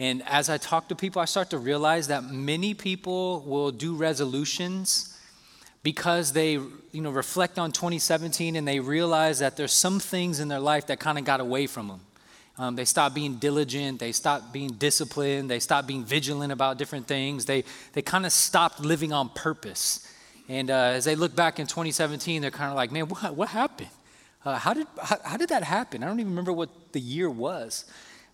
And as I talk to people, I start to realize that many people will do resolutions because they you know, reflect on 2017 and they realize that there's some things in their life that kind of got away from them. Um, they stop being diligent. They stop being disciplined. They stop being vigilant about different things. They, they kind of stopped living on purpose. And uh, as they look back in 2017, they're kind of like, man, what, what happened? Uh, how, did, how, how, did that happen? I don't even remember what the year was.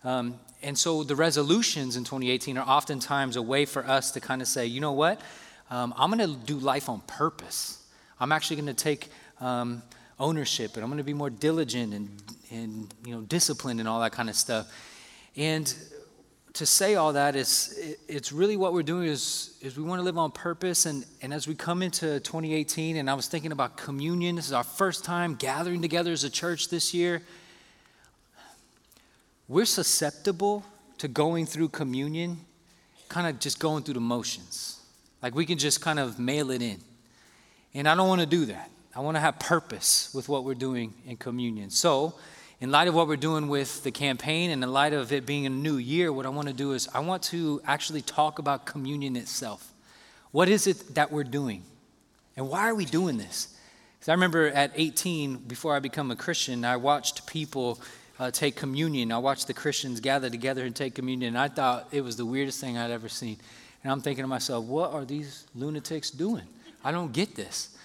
Um, and so the resolutions in 2018 are oftentimes a way for us to kind of say, you know what? Um, I'm going to do life on purpose. I'm actually going to take um, ownership and I'm going to be more diligent and, and you know, disciplined and all that kind of stuff. And to say all that is it, it's really what we're doing is, is we want to live on purpose and, and as we come into 2018 and i was thinking about communion this is our first time gathering together as a church this year we're susceptible to going through communion kind of just going through the motions like we can just kind of mail it in and i don't want to do that I want to have purpose with what we're doing in communion. So, in light of what we're doing with the campaign and in light of it being a new year, what I want to do is I want to actually talk about communion itself. What is it that we're doing? And why are we doing this? Because I remember at 18, before I become a Christian, I watched people uh, take communion. I watched the Christians gather together and take communion, and I thought it was the weirdest thing I'd ever seen. And I'm thinking to myself, what are these lunatics doing? I don't get this.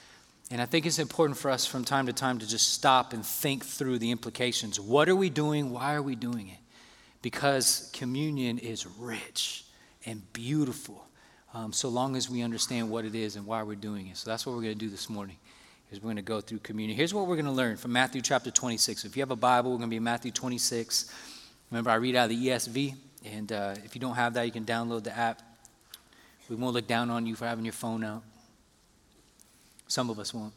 And I think it's important for us from time to time to just stop and think through the implications. What are we doing? Why are we doing it? Because communion is rich and beautiful, um, so long as we understand what it is and why we're doing it. So that's what we're going to do this morning. Is we're going to go through communion. Here's what we're going to learn from Matthew chapter 26. If you have a Bible, we're going to be in Matthew 26. Remember, I read out of the ESV, and uh, if you don't have that, you can download the app. We won't look down on you for having your phone out. Some of us won't.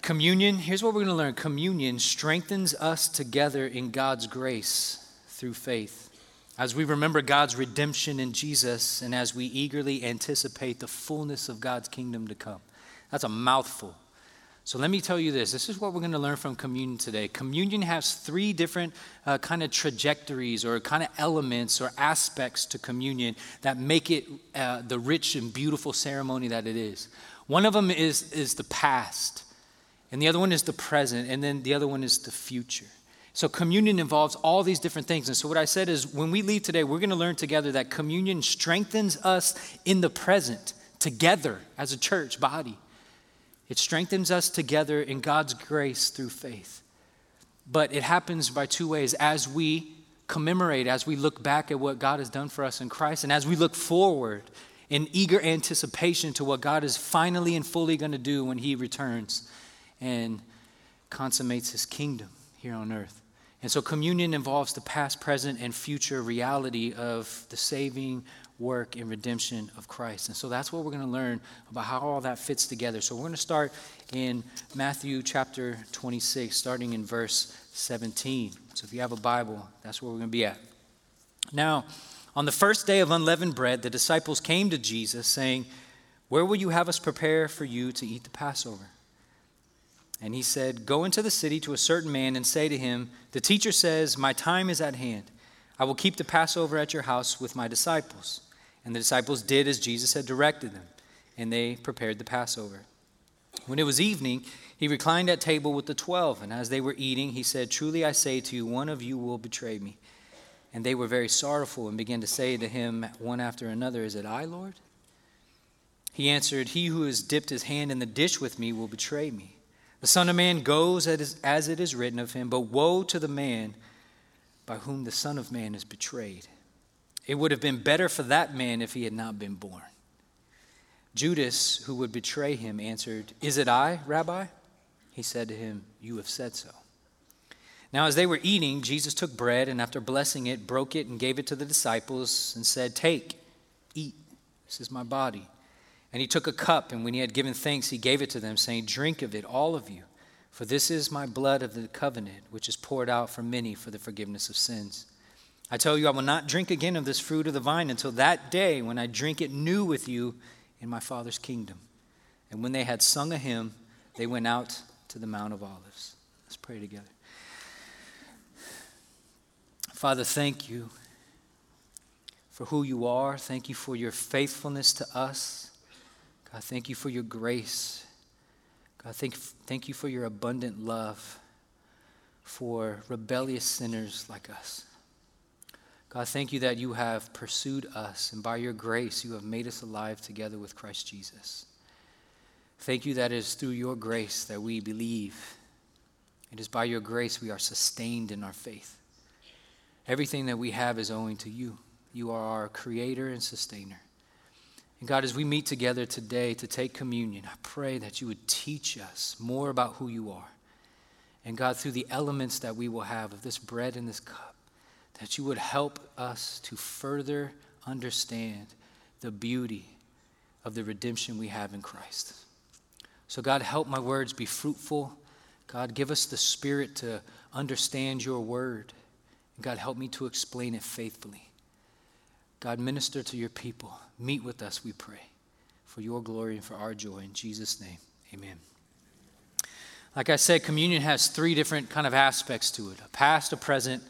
Communion, here's what we're going to learn communion strengthens us together in God's grace through faith. As we remember God's redemption in Jesus and as we eagerly anticipate the fullness of God's kingdom to come. That's a mouthful. So let me tell you this. This is what we're going to learn from communion today. Communion has three different uh, kind of trajectories or kind of elements or aspects to communion that make it uh, the rich and beautiful ceremony that it is. One of them is, is the past, and the other one is the present, and then the other one is the future. So communion involves all these different things. And so what I said is when we leave today, we're going to learn together that communion strengthens us in the present together as a church body. It strengthens us together in God's grace through faith. But it happens by two ways as we commemorate, as we look back at what God has done for us in Christ, and as we look forward in eager anticipation to what God is finally and fully going to do when He returns and consummates His kingdom here on earth. And so communion involves the past, present, and future reality of the saving work and redemption of Christ. And so that's what we're going to learn about how all that fits together. So we're going to start in Matthew chapter 26, starting in verse 17. So if you have a Bible, that's where we're going to be at. Now, on the first day of unleavened bread, the disciples came to Jesus, saying, Where will you have us prepare for you to eat the Passover? And he said, Go into the city to a certain man and say to him, The teacher says, My time is at hand. I will keep the Passover at your house with my disciples. And the disciples did as Jesus had directed them, and they prepared the Passover. When it was evening, he reclined at table with the twelve, and as they were eating, he said, Truly I say to you, one of you will betray me. And they were very sorrowful and began to say to him one after another, Is it I, Lord? He answered, He who has dipped his hand in the dish with me will betray me. The Son of Man goes as it is written of him, but woe to the man by whom the Son of Man is betrayed. It would have been better for that man if he had not been born. Judas, who would betray him, answered, Is it I, Rabbi? He said to him, You have said so. Now, as they were eating, Jesus took bread and after blessing it, broke it and gave it to the disciples and said, Take, eat, this is my body. And he took a cup, and when he had given thanks, he gave it to them, saying, Drink of it, all of you, for this is my blood of the covenant, which is poured out for many for the forgiveness of sins. I tell you, I will not drink again of this fruit of the vine until that day when I drink it new with you in my Father's kingdom. And when they had sung a hymn, they went out to the Mount of Olives. Let's pray together. Father, thank you for who you are. Thank you for your faithfulness to us. God, thank you for your grace. God, thank, thank you for your abundant love for rebellious sinners like us. God, thank you that you have pursued us, and by your grace, you have made us alive together with Christ Jesus. Thank you that it is through your grace that we believe. It is by your grace we are sustained in our faith. Everything that we have is owing to you. You are our creator and sustainer. And God, as we meet together today to take communion, I pray that you would teach us more about who you are. And God, through the elements that we will have of this bread and this cup, that you would help us to further understand the beauty of the redemption we have in Christ. So, God, help my words be fruitful. God, give us the spirit to understand your word. God, help me to explain it faithfully. God, minister to your people. Meet with us, we pray, for your glory and for our joy. In Jesus' name, amen. Like I said, communion has three different kind of aspects to it a past, a present,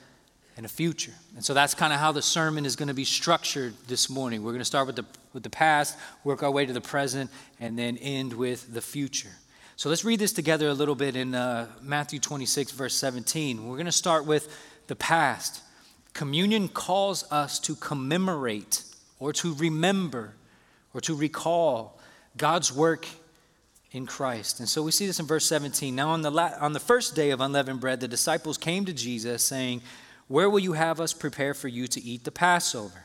and a future. And so that's kind of how the sermon is going to be structured this morning. We're going to start with the, with the past, work our way to the present, and then end with the future. So let's read this together a little bit in uh, Matthew 26, verse 17. We're going to start with the past. Communion calls us to commemorate or to remember or to recall God's work in Christ. And so we see this in verse 17. Now, on the, la- on the first day of unleavened bread, the disciples came to Jesus saying, Where will you have us prepare for you to eat the Passover?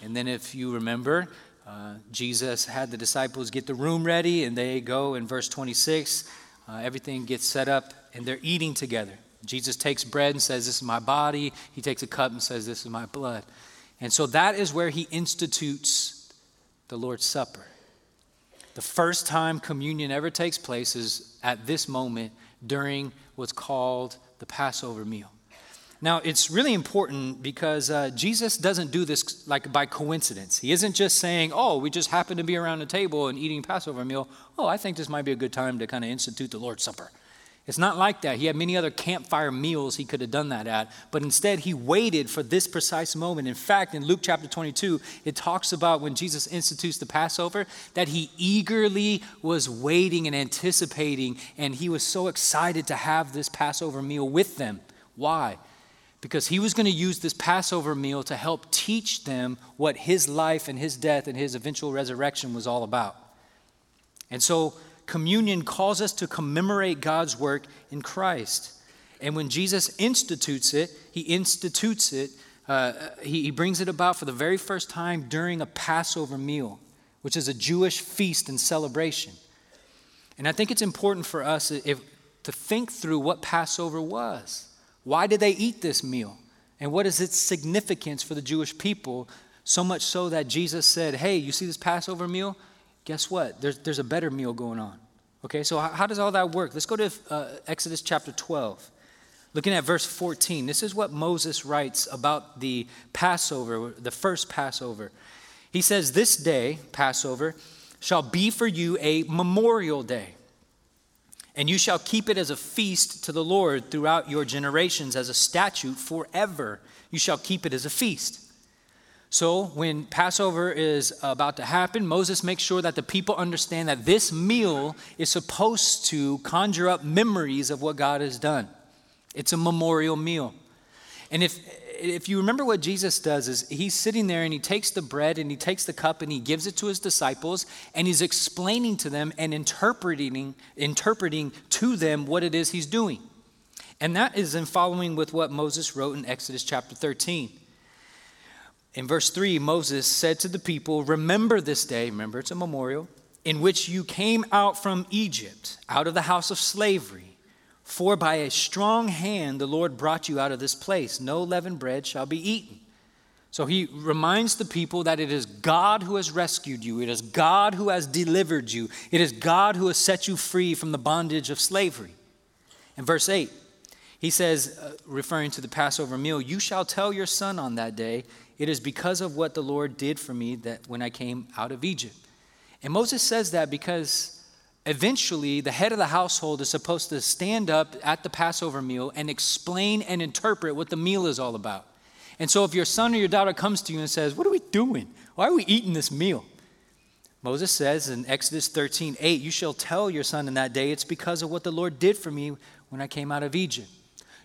And then, if you remember, uh, Jesus had the disciples get the room ready, and they go in verse 26. Uh, everything gets set up, and they're eating together. Jesus takes bread and says, This is my body. He takes a cup and says, This is my blood. And so that is where he institutes the Lord's Supper. The first time communion ever takes place is at this moment during what's called the Passover meal. Now, it's really important because uh, Jesus doesn't do this like by coincidence. He isn't just saying, oh, we just happen to be around a table and eating Passover meal. Oh, I think this might be a good time to kind of institute the Lord's Supper. It's not like that. He had many other campfire meals he could have done that at, but instead he waited for this precise moment. In fact, in Luke chapter 22, it talks about when Jesus institutes the Passover that he eagerly was waiting and anticipating, and he was so excited to have this Passover meal with them. Why? Because he was going to use this Passover meal to help teach them what his life and his death and his eventual resurrection was all about. And so, communion calls us to commemorate God's work in Christ. And when Jesus institutes it, he institutes it, uh, he, he brings it about for the very first time during a Passover meal, which is a Jewish feast and celebration. And I think it's important for us if, to think through what Passover was. Why did they eat this meal? And what is its significance for the Jewish people? So much so that Jesus said, Hey, you see this Passover meal? guess what? There's, there's a better meal going on. Okay, so how, does all that work? Let's go to uh, Exodus chapter 12. Looking at verse 14, this is what Moses writes about the Passover, the first Passover. He says, This day, Passover, shall be for you a memorial day, and you shall keep it as a feast to the Lord throughout your generations, as a statute forever. You shall keep it as a feast. So, when Passover is about to happen, Moses makes sure that the people understand that this meal is supposed to conjure up memories of what God has done. It's a memorial meal. And if, if you remember what Jesus does, is he's sitting there and he takes the bread and he takes the cup and he gives it to his disciples and he's explaining to them and interpreting, interpreting to them what it is he's doing. And that is in following with what Moses wrote in Exodus chapter 13. In verse 3, Moses said to the people, Remember this day, remember it's a memorial, in which you came out from Egypt, out of the house of slavery. For by a strong hand the Lord brought you out of this place. No leavened bread shall be eaten. So he reminds the people that it is God who has rescued you, it is God who has delivered you, it is God who has set you free from the bondage of slavery. In verse 8, he says, uh, referring to the Passover meal, You shall tell your son on that day, it is because of what the Lord did for me that when I came out of Egypt. And Moses says that because eventually the head of the household is supposed to stand up at the Passover meal and explain and interpret what the meal is all about. And so if your son or your daughter comes to you and says, What are we doing? Why are we eating this meal? Moses says in Exodus 13, 8, You shall tell your son in that day, it's because of what the Lord did for me when I came out of Egypt.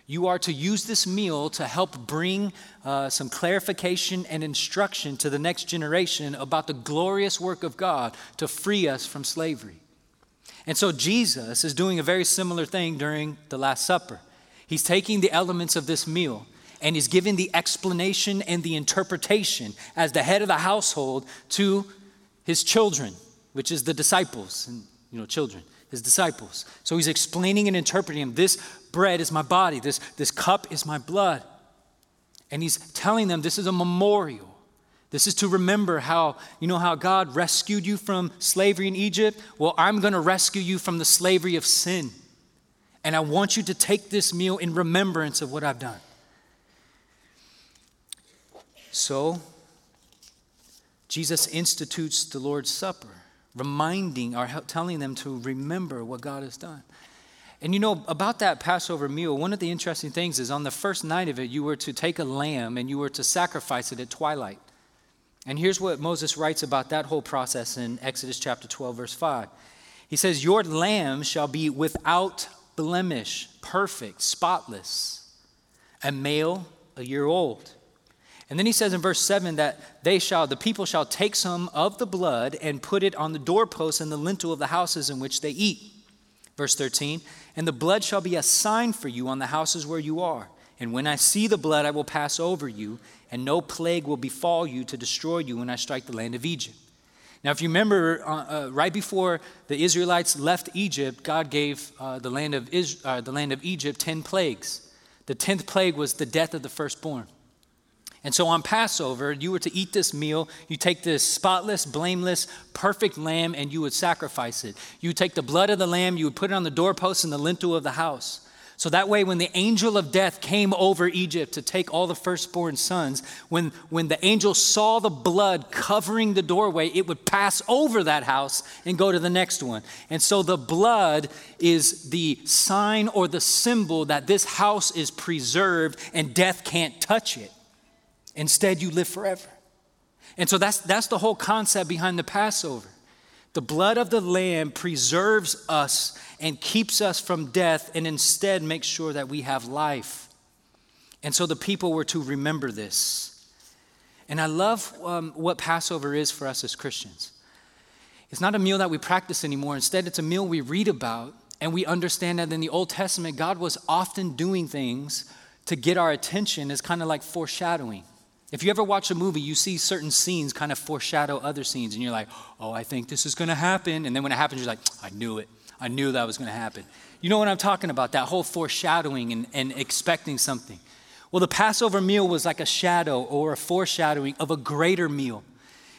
You are to use this meal to help bring uh, some clarification and instruction to the next generation about the glorious work of God to free us from slavery. And so Jesus is doing a very similar thing during the Last Supper. He's taking the elements of this meal and he's giving the explanation and the interpretation as the head of the household to his children, which is the disciples and you know children his disciples. So he's explaining and interpreting this bread is my body, this, this cup is my blood. And he's telling them this is a memorial. This is to remember how, you know, how God rescued you from slavery in Egypt? Well, I'm going to rescue you from the slavery of sin. And I want you to take this meal in remembrance of what I've done. So, Jesus institutes the Lord's Supper reminding or telling them to remember what God has done. And you know, about that Passover meal, one of the interesting things is on the first night of it, you were to take a lamb and you were to sacrifice it at twilight. And here's what Moses writes about that whole process in Exodus chapter 12, verse 5. He says, Your lamb shall be without blemish, perfect, spotless, a male a year old. And then he says in verse 7 that they shall, the people shall take some of the blood and put it on the doorposts and the lintel of the houses in which they eat. Verse 13, and the blood shall be a sign for you on the houses where you are. And when I see the blood, I will pass over you, and no plague will befall you to destroy you when I strike the land of Egypt. Now, if you remember, uh, uh, right before the Israelites left Egypt, God gave uh, the, land of Is- uh, the land of Egypt 10 plagues. The 10th plague was the death of the firstborn. And so on Passover, you were to eat this meal. You take this spotless, blameless, perfect lamb and you would sacrifice it. You would take the blood of the lamb, you would put it on the doorpost and the lintel of the house. So that way, when the angel of death came over Egypt to take all the firstborn sons, when, when the angel saw the blood covering the doorway, it would pass over that house and go to the next one. And so the blood is the sign or the symbol that this house is preserved and death can't touch it. Instead, you live forever. And so that's, that's the whole concept behind the Passover. The blood of the Lamb preserves us and keeps us from death, and instead makes sure that we have life. And so the people were to remember this. And I love um, what Passover is for us as Christians. It's not a meal that we practice anymore. Instead, it's a meal we read about, and we understand that in the Old Testament, God was often doing things to get our attention as kind of like foreshadowing. If you ever watch a movie, you see certain scenes kind of foreshadow other scenes, and you're like, oh, I think this is going to happen. And then when it happens, you're like, I knew it. I knew that was going to happen. You know what I'm talking about? That whole foreshadowing and, and expecting something. Well, the Passover meal was like a shadow or a foreshadowing of a greater meal.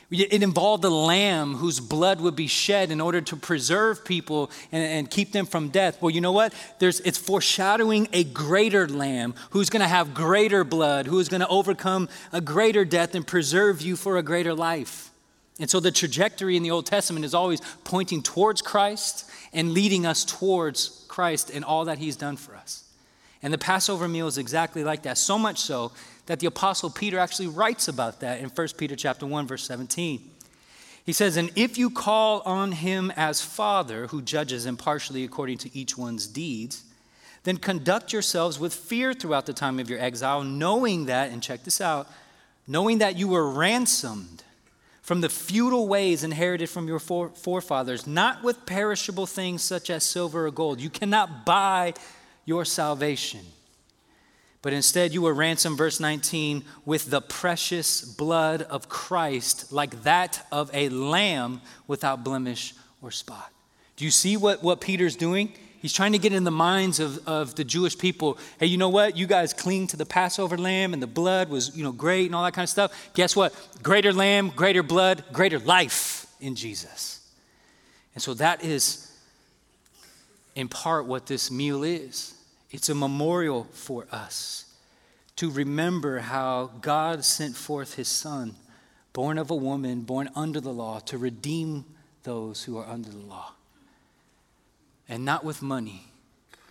It involved a lamb whose blood would be shed in order to preserve people and, and, keep them from death. Well, you know what? There's, it's foreshadowing a greater lamb who's going to have greater blood, who is going to overcome a greater death and preserve you for a greater life. And so the trajectory in the Old Testament is always pointing towards Christ and leading us towards Christ and all that he's done for us. And the Passover meal is exactly like that, so much so that the apostle Peter actually writes about that in 1 Peter chapter 1 verse 17. He says, "And if you call on him as Father, who judges impartially according to each one's deeds, then conduct yourselves with fear throughout the time of your exile, knowing that, and check this out, knowing that you were ransomed from the futile ways inherited from your forefathers, not with perishable things such as silver or gold. You cannot buy your salvation but instead, you were ransomed, verse 19, with the precious blood of Christ, like that of a lamb without blemish or spot. Do you see what, what Peter's doing? He's trying to get in the minds of, of the Jewish people. Hey, you know what? You guys cling to the Passover lamb and the blood was, you know, great and all that kind of stuff. Guess what? Greater lamb, greater blood, greater life in Jesus. And so that is in part what this meal is. It's a memorial for us to remember how God sent forth his Son, born of a woman, born under the law, to redeem those who are under the law. And not with money,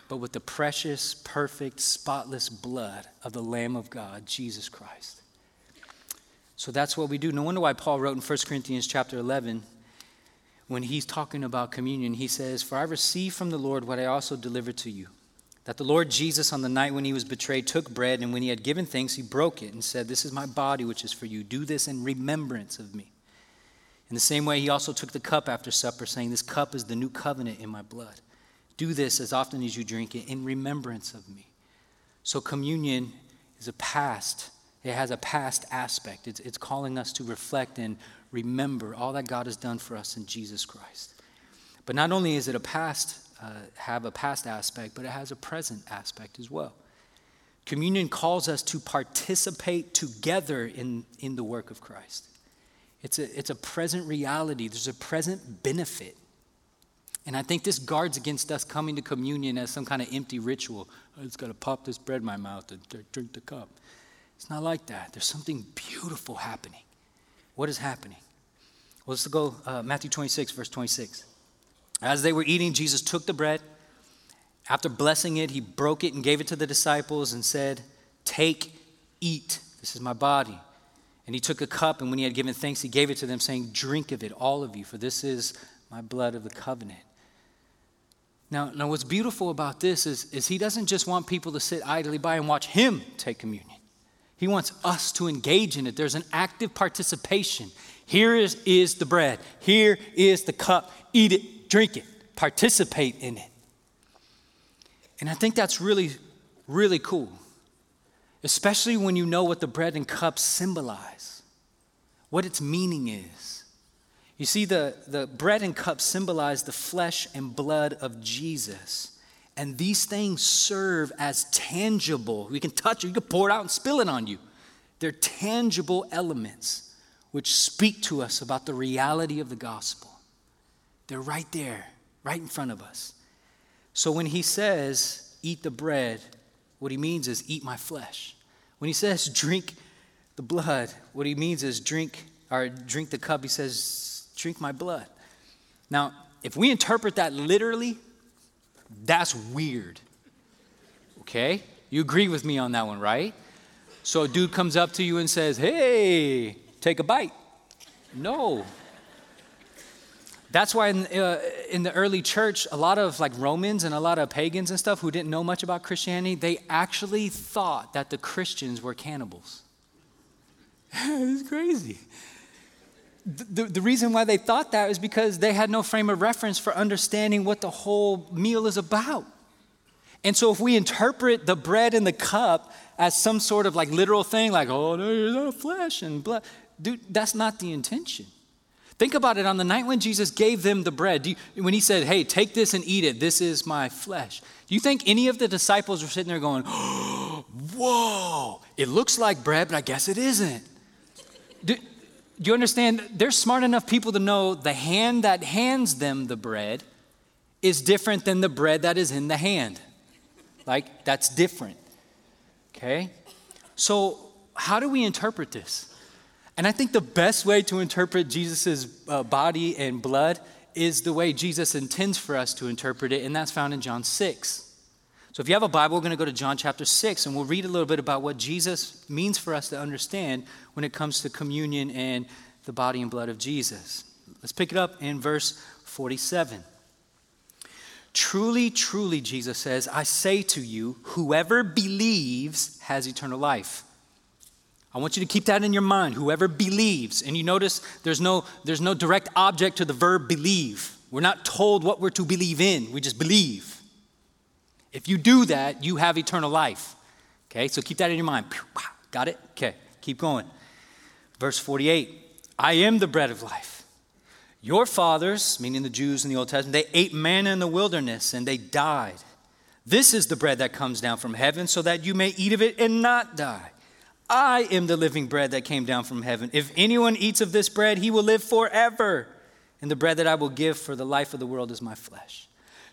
but with the precious, perfect, spotless blood of the Lamb of God, Jesus Christ. So that's what we do. No wonder why Paul wrote in 1 Corinthians chapter 11, when he's talking about communion, he says, For I received from the Lord what I also delivered to you. That the Lord Jesus, on the night when he was betrayed, took bread, and when he had given thanks, he broke it and said, This is my body, which is for you. Do this in remembrance of me. In the same way, he also took the cup after supper, saying, This cup is the new covenant in my blood. Do this as often as you drink it in remembrance of me. So, communion is a past, it has a past aspect. It's, it's calling us to reflect and remember all that God has done for us in Jesus Christ. But not only is it a past, uh, have a past aspect, but it has a present aspect as well. Communion calls us to participate together in, in the work of Christ. It's a, it's a present reality, there's a present benefit. And I think this guards against us coming to communion as some kind of empty ritual. I just got to pop this bread in my mouth and drink the cup. It's not like that. There's something beautiful happening. What is happening? Well, let's go uh, Matthew 26, verse 26. As they were eating, Jesus took the bread. After blessing it, he broke it and gave it to the disciples and said, Take, eat. This is my body. And he took a cup, and when he had given thanks, he gave it to them, saying, Drink of it, all of you, for this is my blood of the covenant. Now, now what's beautiful about this is, is he doesn't just want people to sit idly by and watch him take communion. He wants us to engage in it. There's an active participation. Here is, is the bread. Here is the cup. Eat it, drink it, participate in it. And I think that's really, really cool especially when you know what the bread and cup symbolize, what its meaning is. You see, the, the bread and cup symbolize the flesh and blood of Jesus. And these things serve as tangible. We can touch it, you can pour it out and spill it on you. They're tangible elements which speak to us about the reality of the gospel. They're right there, right in front of us. So when he says, eat the bread, what he means is eat my flesh. When he says drink the blood, what he means is drink or drink the cup. He says drink my blood. Now, if we interpret that literally, that's weird. Okay? You agree with me on that one, right? So a dude comes up to you and says, "Hey, take a bite." No. That's why in, uh, in the early church, a lot of like Romans and a lot of pagans and stuff who didn't know much about Christianity, they actually thought that the Christians were cannibals. it's crazy. The, the, reason why they thought that is because they had no frame of reference for understanding what the whole meal is about. And so if we interpret the bread and the cup as some sort of like literal thing, like, oh, there's flesh and blood, dude, that's not the intention. Think about it on the night when Jesus gave them the bread, you, when he said, Hey, take this and eat it, this is my flesh. Do you think any of the disciples were sitting there going, Whoa, it looks like bread, but I guess it isn't? Do, do you understand? They're smart enough people to know the hand that hands them the bread is different than the bread that is in the hand. Like, that's different. Okay? So, how do we interpret this? And I think the best way to interpret Jesus' uh, body and blood is the way Jesus intends for us to interpret it, and that's found in John 6. So if you have a Bible, we're going to go to John chapter 6, and we'll read a little bit about what Jesus means for us to understand when it comes to communion and the body and blood of Jesus. Let's pick it up in verse 47. Truly, truly, Jesus says, I say to you, whoever believes has eternal life. I want you to keep that in your mind. Whoever believes. And you notice there's no, there's no direct object to the verb believe. We're not told what we're to believe in, we just believe. If you do that, you have eternal life. Okay, so keep that in your mind. Got it? Okay, keep going. Verse 48 I am the bread of life. Your fathers, meaning the Jews in the Old Testament, they ate manna in the wilderness and they died. This is the bread that comes down from heaven so that you may eat of it and not die. I am the living bread that came down from heaven. If anyone eats of this bread, he will live forever. And the bread that I will give for the life of the world is my flesh.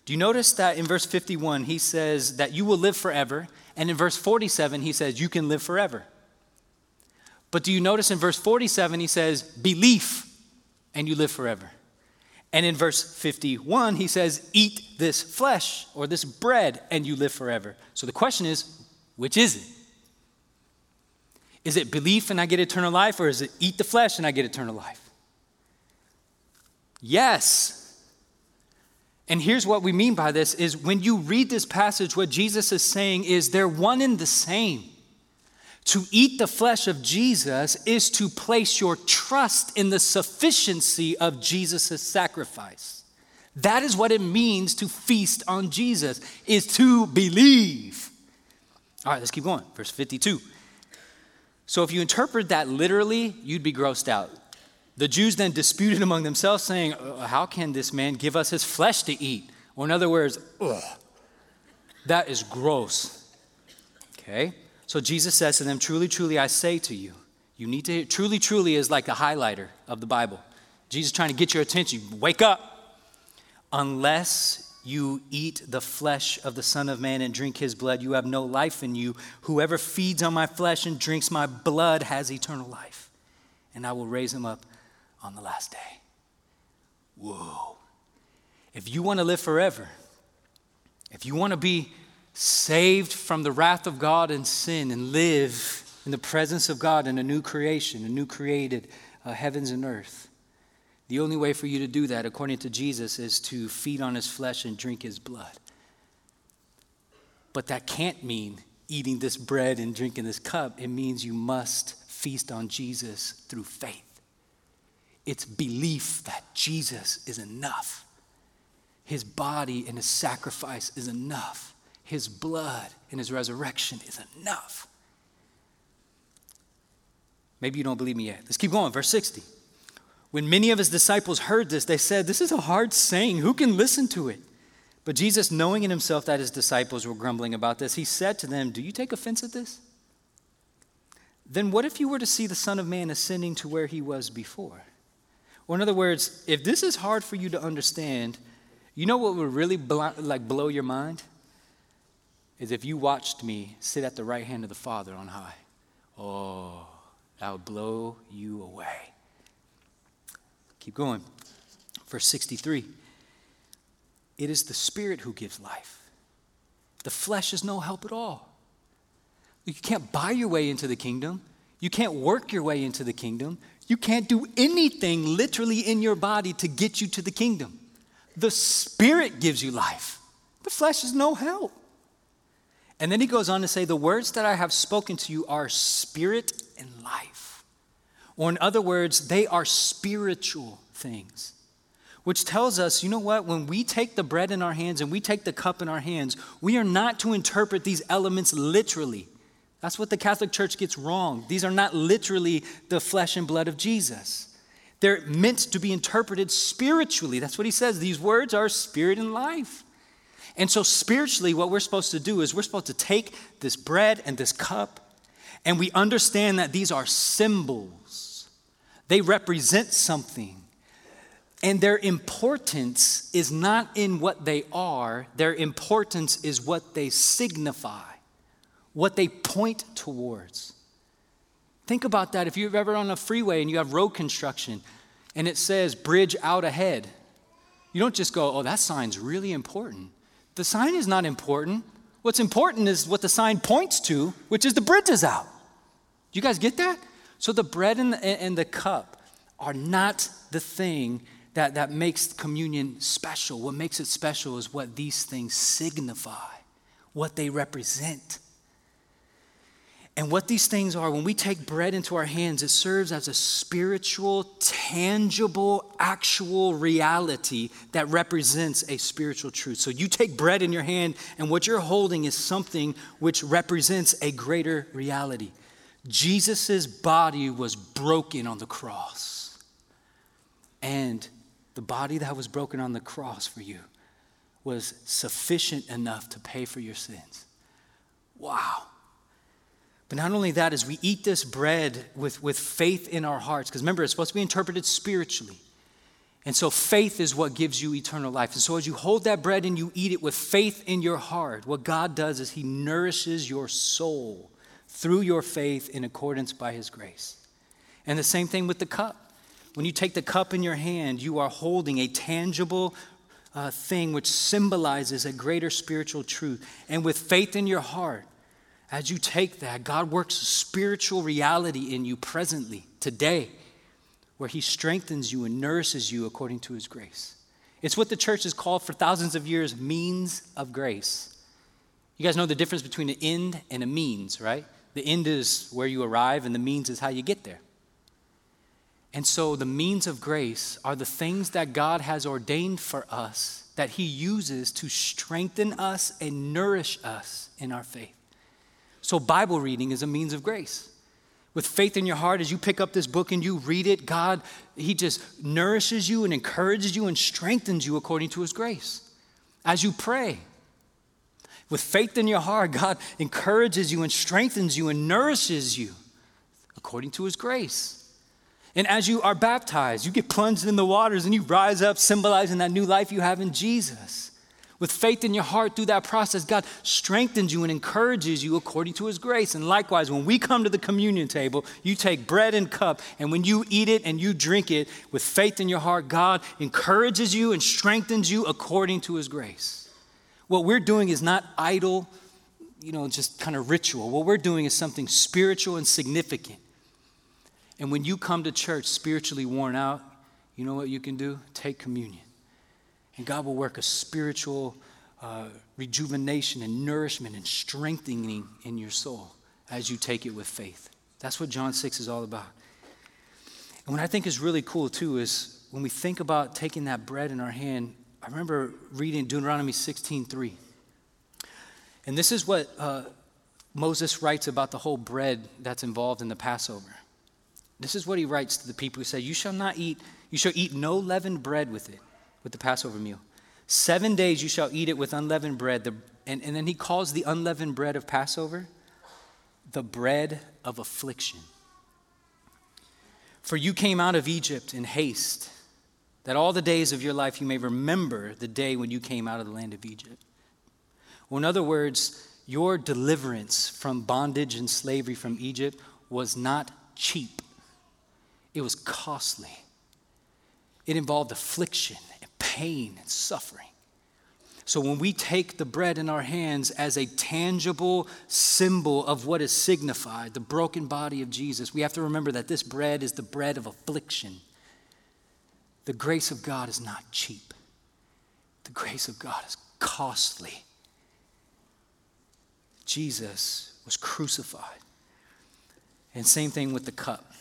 Do you notice that in verse 51, he says that you will live forever? And in verse 47, he says you can live forever. But do you notice in verse 47, he says belief and you live forever? And in verse 51, he says, Eat this flesh or this bread and you live forever. So the question is, which is it? Is it belief and I get eternal life, or is it eat the flesh and I get eternal life? Yes. And here's what we mean by this is when you read this passage, what Jesus is saying is they're one and the same. To eat the flesh of Jesus is to place your trust in the sufficiency of Jesus' sacrifice. That is what it means to feast on Jesus, is to believe. All right, let's keep going. Verse 52. So if you interpret that literally, you'd be grossed out. The Jews then disputed among themselves, saying, uh, How can this man give us his flesh to eat? Or, in other words, ugh, that is gross. Okay? So Jesus says to them, Truly, truly, I say to you, you need to, truly, truly is like the highlighter of the Bible. Jesus trying to get your attention. Wake up. Unless you eat the flesh of the Son of Man and drink his blood, you have no life in you. Whoever feeds on my flesh and drinks my blood has eternal life, and I will raise him up on the last day. Whoa. If you want to live forever, if you want to be saved from the wrath of God and sin and live in the presence of God in a new creation, a new created uh, heavens and earth, the only way for you to do that, according to Jesus, is to feed on his flesh and drink his blood. But that can't mean eating this bread and drinking this cup. It means you must feast on Jesus through faith. It's belief that Jesus is enough. His body and his sacrifice is enough. His blood and his resurrection is enough. Maybe you don't believe me yet. Let's keep going. Verse 60. When many of his disciples heard this, they said, This is a hard saying. Who can listen to it? But Jesus, knowing in himself that his disciples were grumbling about this, he said to them, Do you take offense at this? Then what if you were to see the Son of Man ascending to where he was before? Or, in other words, if this is hard for you to understand, you know what would really like blow your mind? Is if you watched me sit at the right hand of the Father on high. Oh, that would blow you away. Keep going. Verse 63 It is the Spirit who gives life, the flesh is no help at all. You can't buy your way into the kingdom. You can't work your way into the kingdom. You can't do anything literally in your body to get you to the kingdom. The Spirit gives you life, the flesh is no help. And then he goes on to say, The words that I have spoken to you are spirit and life. Or, in other words, they are spiritual things. Which tells us, you know what? When we take the bread in our hands and we take the cup in our hands, we are not to interpret these elements literally. That's what the Catholic Church gets wrong. These are not literally the flesh and blood of Jesus. They're meant to be interpreted spiritually. That's what he says. These words are spirit and life. And so, spiritually, what we're supposed to do is we're supposed to take this bread and this cup, and we understand that these are symbols. They represent something. And their importance is not in what they are, their importance is what they signify what they point towards. Think about that. If you're ever on a freeway and you have road construction and it says bridge out ahead, you don't just go, oh, that sign's really important. The sign is not important. What's important is what the sign points to, which is the bridge is out. You guys get that? So the bread and the, and the cup are not the thing that, that makes communion special. What makes it special is what these things signify, what they represent. And what these things are, when we take bread into our hands, it serves as a spiritual, tangible, actual reality that represents a spiritual truth. So you take bread in your hand, and what you're holding is something which represents a greater reality. Jesus' body was broken on the cross. And the body that was broken on the cross for you was sufficient enough to pay for your sins. Wow. But not only that, as we eat this bread with, with faith in our hearts, because remember, it's supposed to be interpreted spiritually. And so faith is what gives you eternal life. And so as you hold that bread and you eat it with faith in your heart, what God does is He nourishes your soul through your faith in accordance by His grace. And the same thing with the cup. When you take the cup in your hand, you are holding a tangible uh, thing which symbolizes a greater spiritual truth. And with faith in your heart, as you take that, God works spiritual reality in you presently, today, where He strengthens you and nourishes you according to His grace. It's what the church has called for thousands of years means of grace. You guys know the difference between an end and a means, right? The end is where you arrive, and the means is how you get there. And so, the means of grace are the things that God has ordained for us that He uses to strengthen us and nourish us in our faith. So, Bible reading is a means of grace. With faith in your heart, as you pick up this book and you read it, God, He just nourishes you and encourages you and strengthens you according to His grace. As you pray, with faith in your heart, God encourages you and strengthens you and nourishes you according to His grace. And as you are baptized, you get plunged in the waters and you rise up, symbolizing that new life you have in Jesus. With faith in your heart through that process, God strengthens you and encourages you according to his grace. And likewise, when we come to the communion table, you take bread and cup, and when you eat it and you drink it with faith in your heart, God encourages you and strengthens you according to his grace. What we're doing is not idle, you know, just kind of ritual. What we're doing is something spiritual and significant. And when you come to church spiritually worn out, you know what you can do? Take communion. And God will work a spiritual uh, rejuvenation and nourishment and strengthening in your soul as you take it with faith. That's what John 6 is all about. And what I think is really cool too is when we think about taking that bread in our hand, I remember reading Deuteronomy 16:3. And this is what uh, Moses writes about the whole bread that's involved in the Passover. This is what he writes to the people who say, You shall not eat, you shall eat no leavened bread with it with the Passover meal. Seven days you shall eat it with unleavened bread. The, and, and then he calls the unleavened bread of Passover the bread of affliction. For you came out of Egypt in haste, that all the days of your life you may remember the day when you came out of the land of Egypt. Well, in other words, your deliverance from bondage and slavery from Egypt was not cheap, it was costly. It involved affliction and pain and suffering. So when we take the bread in our hands as a tangible symbol of what is signified, the broken body of Jesus, we have to remember that this bread is the bread of affliction. The grace of God is not cheap, the grace of God is costly. Jesus was crucified. And same thing with the cup.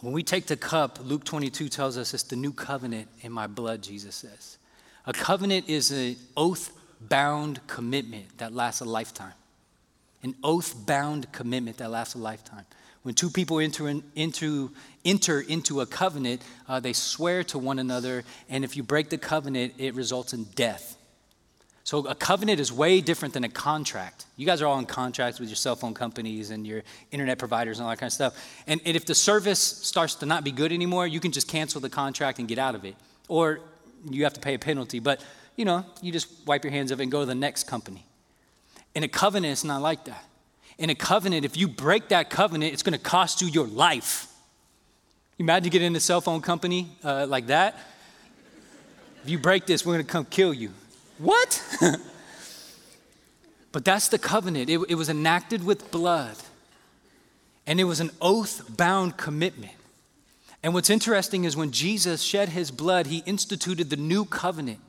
When we take the cup, Luke 22 tells us it's the new covenant in my blood, Jesus says. A covenant is an oath bound commitment that lasts a lifetime. An oath bound commitment that lasts a lifetime. When two people enter, in, into, enter into a covenant, uh, they swear to one another, and if you break the covenant, it results in death. So a covenant is way different than a contract. You guys are all in contracts with your cell phone companies and your internet providers and all that kind of stuff. And, and if the service starts to not be good anymore, you can just cancel the contract and get out of it. Or you have to pay a penalty. But, you know, you just wipe your hands of it and go to the next company. In a covenant, it's not like that. In a covenant, if you break that covenant, it's going to cost you your life. Imagine getting in a cell phone company uh, like that. If you break this, we're going to come kill you. What? but that's the covenant. It, it was enacted with blood, and it was an oath bound commitment. And what's interesting is when Jesus shed his blood, he instituted the new covenant.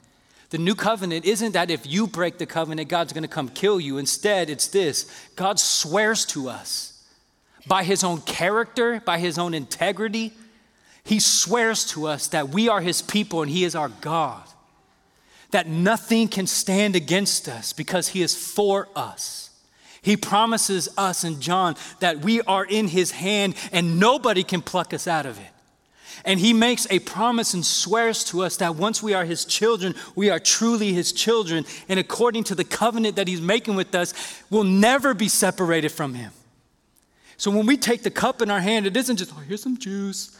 The new covenant isn't that if you break the covenant, God's going to come kill you. Instead, it's this God swears to us by his own character, by his own integrity. He swears to us that we are his people and he is our God that nothing can stand against us because he is for us. He promises us in John that we are in his hand and nobody can pluck us out of it. And he makes a promise and swears to us that once we are his children, we are truly his children. And according to the covenant that he's making with us, we'll never be separated from him. So when we take the cup in our hand, it isn't just, oh, here's some juice.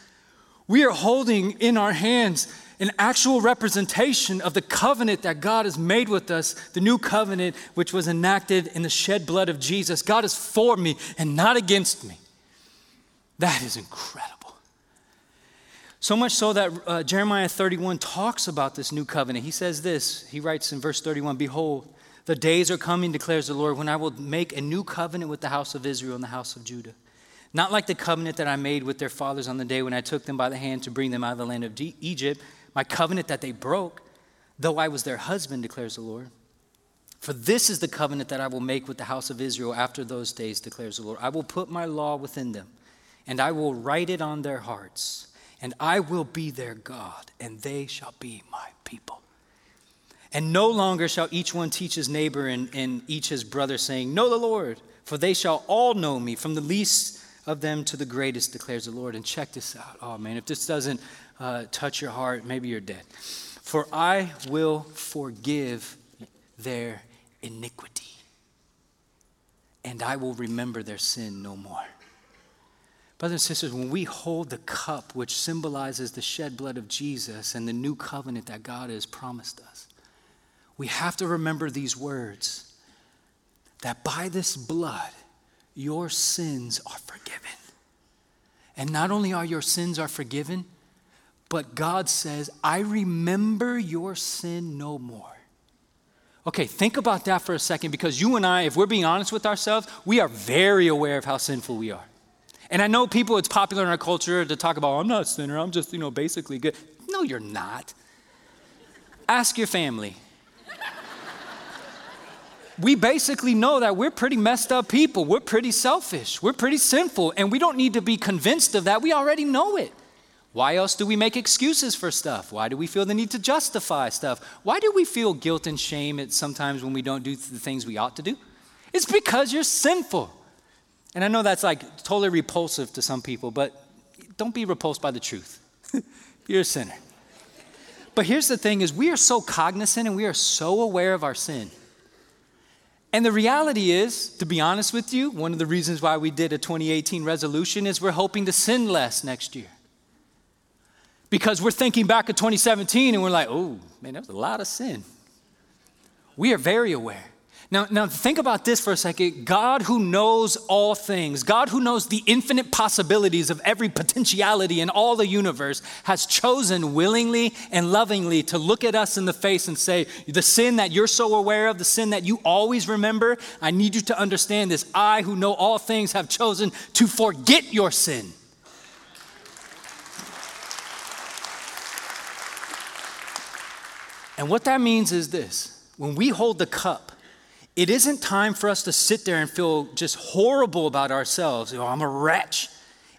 We are holding in our hands an actual representation of the covenant that God has made with us, the new covenant which was enacted in the shed blood of Jesus. God is for me and not against me. That is incredible. So much so that uh, Jeremiah 31 talks about this new covenant. He says this, he writes in verse 31 Behold, The days are coming, declares the Lord, when I will make a new covenant with the house of Israel and the house of Judah. Not like the covenant that I made with their fathers on the day when I took them by the hand to bring them out of the land of Egypt, my covenant that they broke, though I was their husband, declares the Lord. For this is the covenant that I will make with the house of Israel after those days, declares the Lord. I will put my law within them, and I will write it on their hearts, and I will be their God, and they shall be my people. And no longer shall each one teach his neighbor and, and each his brother, saying, Know the Lord, for they shall all know me, from the least of them to the greatest, declares the Lord. And check this out. Oh, man, if this doesn't uh, touch your heart, maybe you're dead. For I will forgive their iniquity, and I will remember their sin no more. Brothers and sisters, when we hold the cup which symbolizes the shed blood of Jesus and the new covenant that God has promised us, we have to remember these words that by this blood, your sins are forgiven. And not only are your sins are forgiven, but God says, I remember your sin no more. Okay, think about that for a second because you and I, if we're being honest with ourselves, we are very aware of how sinful we are. And I know people, it's popular in our culture to talk about, I'm not a sinner, I'm just, you know, basically good. No, you're not. Ask your family we basically know that we're pretty messed up people. We're pretty selfish. We're pretty sinful. And we don't need to be convinced of that. We already know it. Why else do we make excuses for stuff? Why do we feel the need to justify stuff? Why do we feel guilt and shame at sometimes when we don't do the things we ought to do? It's because you're sinful. And I know that's like totally repulsive to some people, but don't be repulsed by the truth. you're a sinner. But here's the thing is we are so cognizant and we are so aware of our sin and the reality is, to be honest with you, one of the reasons why we did a 2018 resolution is we're hoping to sin less next year. Because we're thinking back at 2017 and we're like, oh, man, that was a lot of sin. We are very aware. Now, now think about this for a second. God who knows all things, God who knows the infinite possibilities of every potentiality in all the universe, has chosen willingly and lovingly to look at us in the face and say, The sin that you're so aware of, the sin that you always remember, I need you to understand this. I who know all things have chosen to forget your sin. And what that means is this when we hold the cup, it isn't time for us to sit there and feel just horrible about ourselves. Oh, I'm a wretch.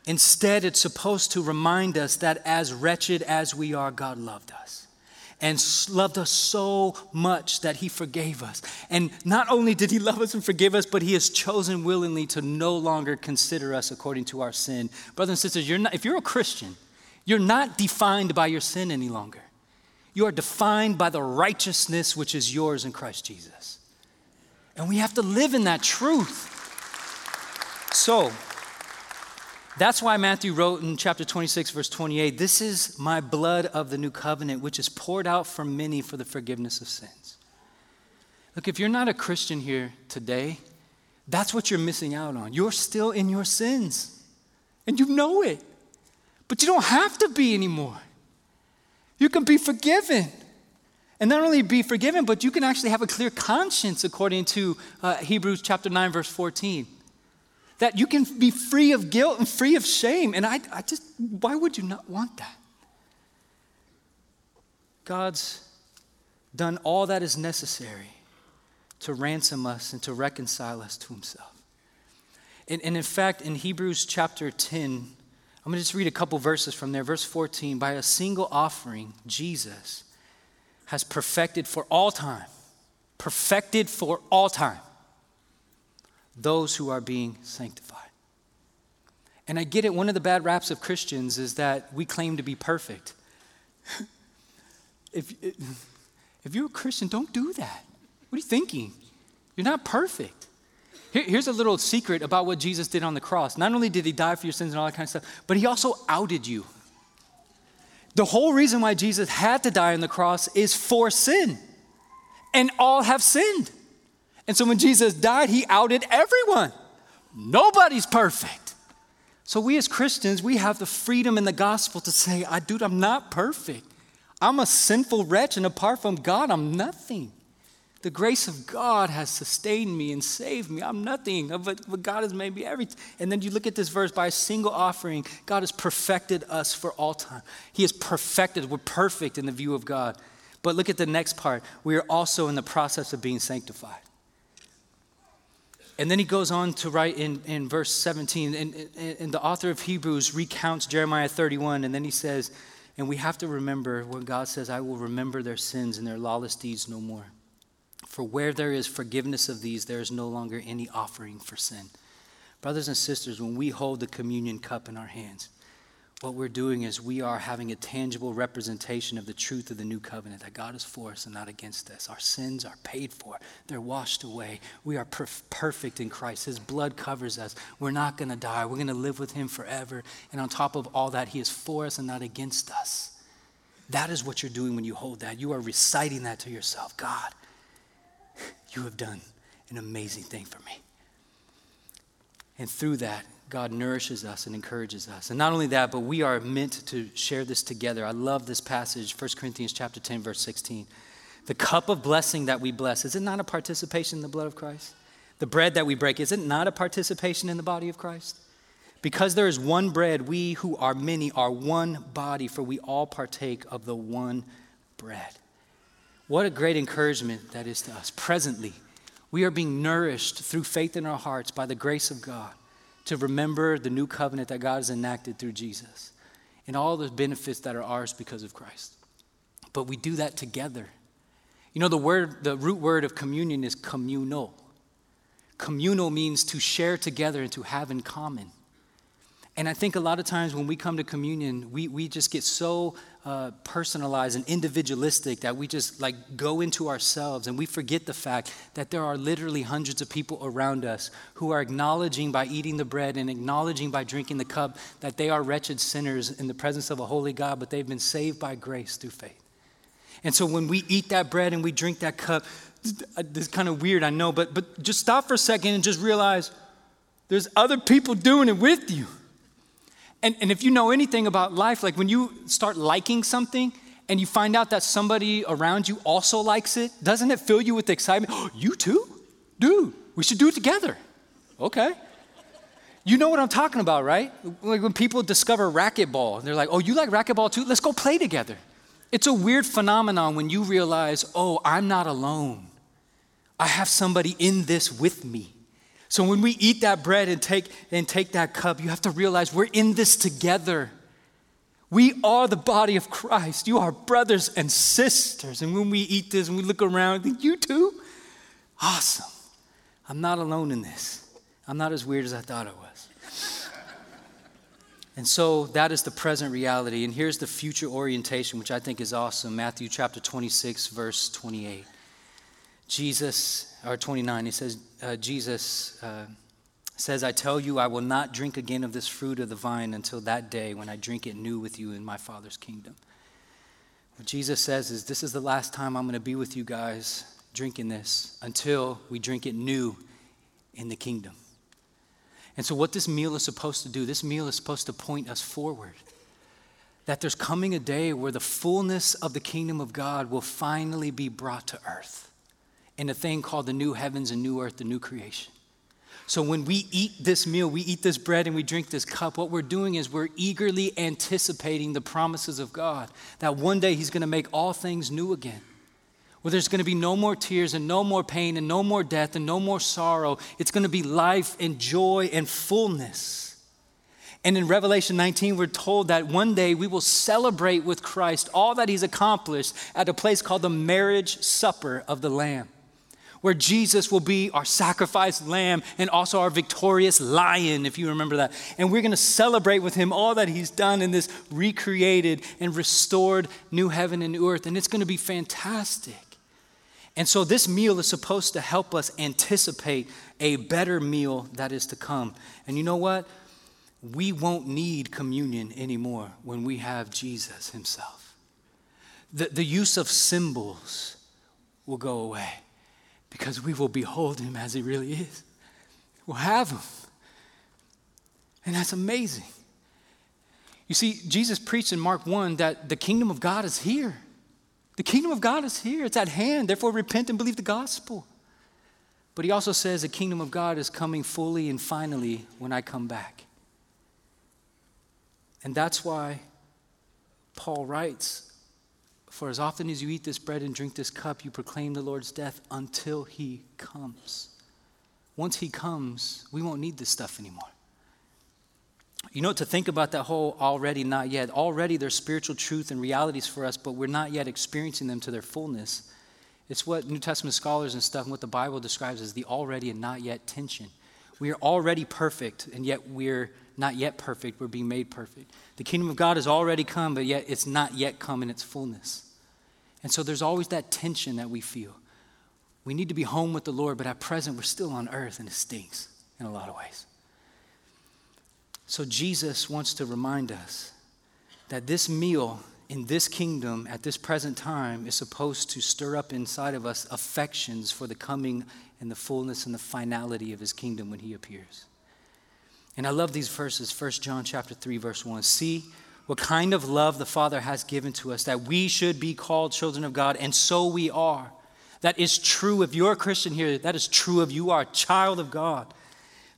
Instead, it's supposed to remind us that as wretched as we are, God loved us and loved us so much that He forgave us. And not only did He love us and forgive us, but He has chosen willingly to no longer consider us according to our sin. Brothers and sisters, you're not, if you're a Christian, you're not defined by your sin any longer. You are defined by the righteousness which is yours in Christ Jesus. And we have to live in that truth. So, that's why Matthew wrote in chapter 26, verse 28 This is my blood of the new covenant, which is poured out for many for the forgiveness of sins. Look, if you're not a Christian here today, that's what you're missing out on. You're still in your sins, and you know it. But you don't have to be anymore. You can be forgiven. And not only be forgiven, but you can actually have a clear conscience according to uh, Hebrews chapter 9, verse 14. That you can be free of guilt and free of shame. And I, I just, why would you not want that? God's done all that is necessary to ransom us and to reconcile us to himself. And, and in fact, in Hebrews chapter 10, I'm going to just read a couple verses from there. Verse 14 by a single offering, Jesus has perfected for all time, perfected for all time, those who are being sanctified. And I get it, one of the bad raps of Christians is that we claim to be perfect. if, if you're a Christian, don't do that. What are you thinking? You're not perfect. Here, here's a little secret about what Jesus did on the cross. Not only did he die for your sins and all that kind of stuff, but he also outed you. The whole reason why Jesus had to die on the cross is for sin. And all have sinned. And so when Jesus died, he outed everyone. Nobody's perfect. So we as Christians, we have the freedom in the gospel to say, I dude, I'm not perfect. I'm a sinful wretch, and apart from God, I'm nothing. The grace of God has sustained me and saved me. I'm nothing, but, God has made me everything. And then you look at this verse by a single offering, God has perfected us for all time. He has perfected, we're perfect in the view of God. But look at the next part. We are also in the process of being sanctified. And then he goes on to write in, in verse 17, and, and, and the author of Hebrews recounts Jeremiah 31, and then he says, And we have to remember when God says, I will remember their sins and their lawless deeds no more. For where there is forgiveness of these, there is no longer any offering for sin. Brothers and sisters, when we hold the communion cup in our hands, what we're doing is we are having a tangible representation of the truth of the new covenant that God is for us and not against us. Our sins are paid for, they're washed away. We are perf- perfect in Christ. His blood covers us. We're not going to die, we're going to live with Him forever. And on top of all that, He is for us and not against us. That is what you're doing when you hold that. You are reciting that to yourself God, you have done an amazing thing for me. And through that, God nourishes us and encourages us. And not only that, but we are meant to share this together. I love this passage, 1 Corinthians chapter 10, verse 16. The cup of blessing that we bless, is it not a participation in the blood of Christ? The bread that we break, is it not a participation in the body of Christ? Because there is one bread, we who are many are one body, for we all partake of the one bread. What a great encouragement that is to us. Presently, we are being nourished through faith in our hearts by the grace of God to remember the new covenant that God has enacted through Jesus and all the benefits that are ours because of Christ. But we do that together. You know, the word, the root word of communion is communal. Communal means to share together and to have in common. And I think a lot of times when we come to communion, we, we just get so uh, personalized and individualistic that we just like go into ourselves and we forget the fact that there are literally hundreds of people around us who are acknowledging by eating the bread and acknowledging by drinking the cup that they are wretched sinners in the presence of a holy God, but they've been saved by grace through faith. And so when we eat that bread and we drink that cup, this is kind of weird, I know, but, but just stop for a second and just realize there's other people doing it with you. And, and if you know anything about life, like when you start liking something and you find out that somebody around you also likes it, doesn't it fill you with excitement? You too? Dude, we should do it together. Okay. You know what I'm talking about, right? Like when people discover racquetball, they're like, oh, you like racquetball too? Let's go play together. It's a weird phenomenon when you realize, oh, I'm not alone. I have somebody in this with me. So when we eat that bread and take, and take that cup, you have to realize we're in this together. We are the body of Christ. You are brothers and sisters. And when we eat this and we look around, think, you too? Awesome. I'm not alone in this. I'm not as weird as I thought I was. and so that is the present reality. And here's the future orientation, which I think is awesome Matthew chapter 26, verse 28. Jesus, or 29, he says, uh, Jesus uh, says, I tell you, I will not drink again of this fruit of the vine until that day when I drink it new with you in my Father's kingdom. What Jesus says is, This is the last time I'm going to be with you guys drinking this until we drink it new in the kingdom. And so, what this meal is supposed to do, this meal is supposed to point us forward. That there's coming a day where the fullness of the kingdom of God will finally be brought to earth in a thing called the new heavens and new earth, the new creation. So when we eat this meal, we eat this bread and we drink this cup, what we're doing is we're eagerly anticipating the promises of God that one day He's going to make all things new again. Where there's going to be no more tears and no more pain and no more death and no more sorrow. It's going to be life and joy and fullness. And in Revelation 19, we're told that one day we will celebrate with Christ all that He's accomplished at a place called the marriage supper of the Lamb where Jesus will be our sacrificed lamb and also our victorious lion, if you remember that. And we're going to celebrate with him all that he's done in this recreated and restored new heaven and new earth. And it's going to be fantastic. And so this meal is supposed to help us anticipate a better meal that is to come. And you know what? We won't need communion anymore when we have Jesus himself. The, the use of symbols will go away because we will behold him as he really is. We'll have him. And that's amazing. You see, Jesus preached in Mark 1 that the kingdom of God is here. The kingdom of God is here, it's at hand. Therefore, repent and believe the gospel. But he also says the kingdom of God is coming fully and finally when I come back. And that's why Paul writes For as often as you eat this bread and drink this cup, you proclaim the Lord's death until he comes. Once he comes, we won't need this stuff anymore. You know, to think about that whole already, not yet. Already there's spiritual truth and realities for us, but we're not yet experiencing them to their fullness. It's what New Testament scholars and stuff and what the Bible describes as the already and not yet tension. We are already perfect, and yet we're not yet perfect. We're being made perfect. The kingdom of God has already come, but yet it's not yet come in its fullness. And so there's always that tension that we feel. We need to be home with the Lord, but at present we're still on earth and it stinks in a lot of ways. So Jesus wants to remind us that this meal in this kingdom at this present time is supposed to stir up inside of us affections for the coming and the fullness and the finality of his kingdom when he appears. And I love these verses, 1 John chapter 3 verse 1. See what kind of love the Father has given to us that we should be called children of God and so we are. That is true if you're a Christian here, that is true if you are a child of God.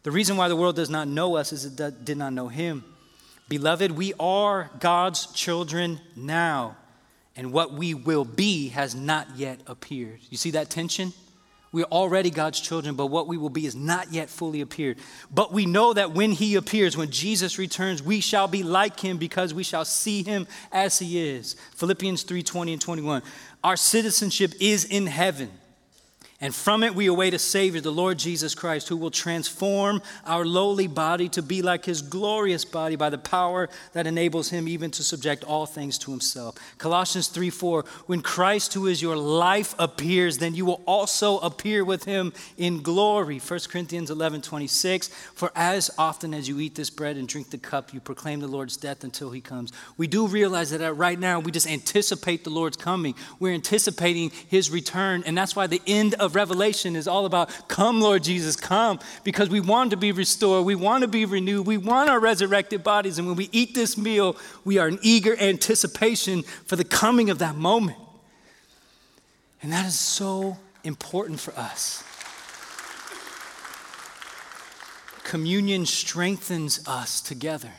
The reason why the world does not know us is it did not know him. Beloved, we are God's children now, and what we will be has not yet appeared. You see that tension? We're already God's children, but what we will be is not yet fully appeared. But we know that when He appears, when Jesus returns, we shall be like Him because we shall see Him as He is. Philippians 3 20 and 21. Our citizenship is in heaven and from it we await a Savior, the Lord Jesus Christ, who will transform our lowly body to be like his glorious body by the power that enables him even to subject all things to himself. Colossians 3 4, when Christ, who is your life, appears, then you will also appear with him in glory. 1 Corinthians 11 26, for as often as you eat this bread and drink the cup, you proclaim the Lord's death until he comes. We do realize that right now we just anticipate the Lord's coming. We're anticipating his return, and that's why the end of of Revelation is all about come, Lord Jesus, come, because we want to be restored. We want to be renewed. We want our resurrected bodies. And when we eat this meal, we are in eager anticipation for the coming of that moment. And that is so important for us. Communion strengthens us together.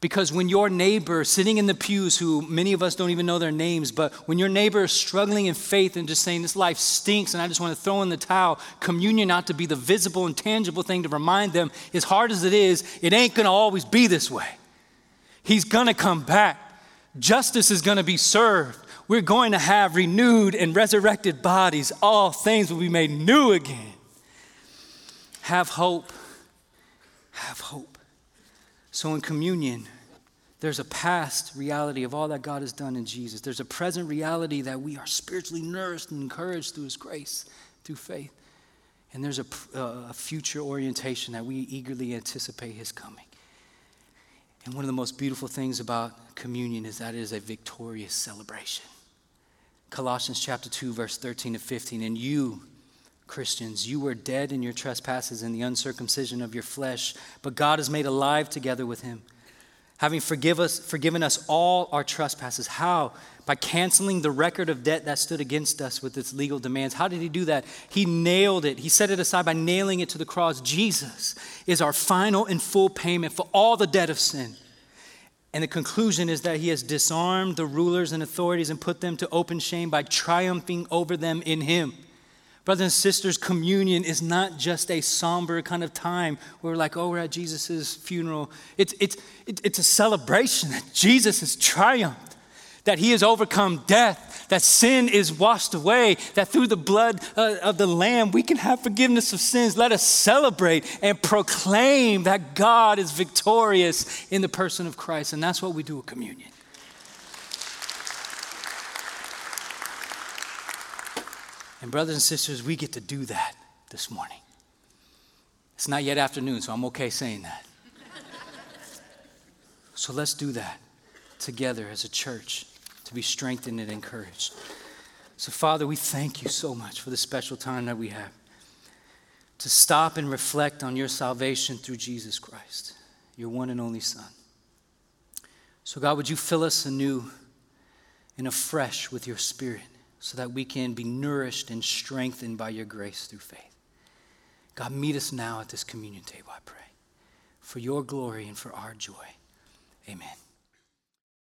Because when your neighbor sitting in the pews, who many of us don't even know their names, but when your neighbor is struggling in faith and just saying, This life stinks and I just want to throw in the towel, communion ought to be the visible and tangible thing to remind them, as hard as it is, it ain't going to always be this way. He's going to come back. Justice is going to be served. We're going to have renewed and resurrected bodies. All things will be made new again. Have hope. Have hope. So in communion, there's a past reality of all that God has done in Jesus. There's a present reality that we are spiritually nourished and encouraged through His grace, through faith. And there's a, uh, a future orientation that we eagerly anticipate His coming. And one of the most beautiful things about communion is that it is a victorious celebration. Colossians chapter 2, verse 13 to 15. And you, Christians, you were dead in your trespasses and the uncircumcision of your flesh, but God has made alive together with him, having forgive us, forgiven us all our trespasses. How? By canceling the record of debt that stood against us with its legal demands. How did he do that? He nailed it. He set it aside by nailing it to the cross. Jesus is our final and full payment for all the debt of sin. And the conclusion is that he has disarmed the rulers and authorities and put them to open shame by triumphing over them in him. Brothers and sisters, communion is not just a somber kind of time where we're like, oh, we're at Jesus' funeral. It's, it's, it's a celebration that Jesus has triumphed, that he has overcome death, that sin is washed away, that through the blood uh, of the Lamb we can have forgiveness of sins. Let us celebrate and proclaim that God is victorious in the person of Christ. And that's what we do at communion. And, brothers and sisters, we get to do that this morning. It's not yet afternoon, so I'm okay saying that. so let's do that together as a church to be strengthened and encouraged. So, Father, we thank you so much for the special time that we have to stop and reflect on your salvation through Jesus Christ, your one and only Son. So, God, would you fill us anew? and afresh with your Spirit so that we can be nourished and strengthened by your grace through faith. God, meet us now at this communion table, I pray, for your glory and for our joy. Amen.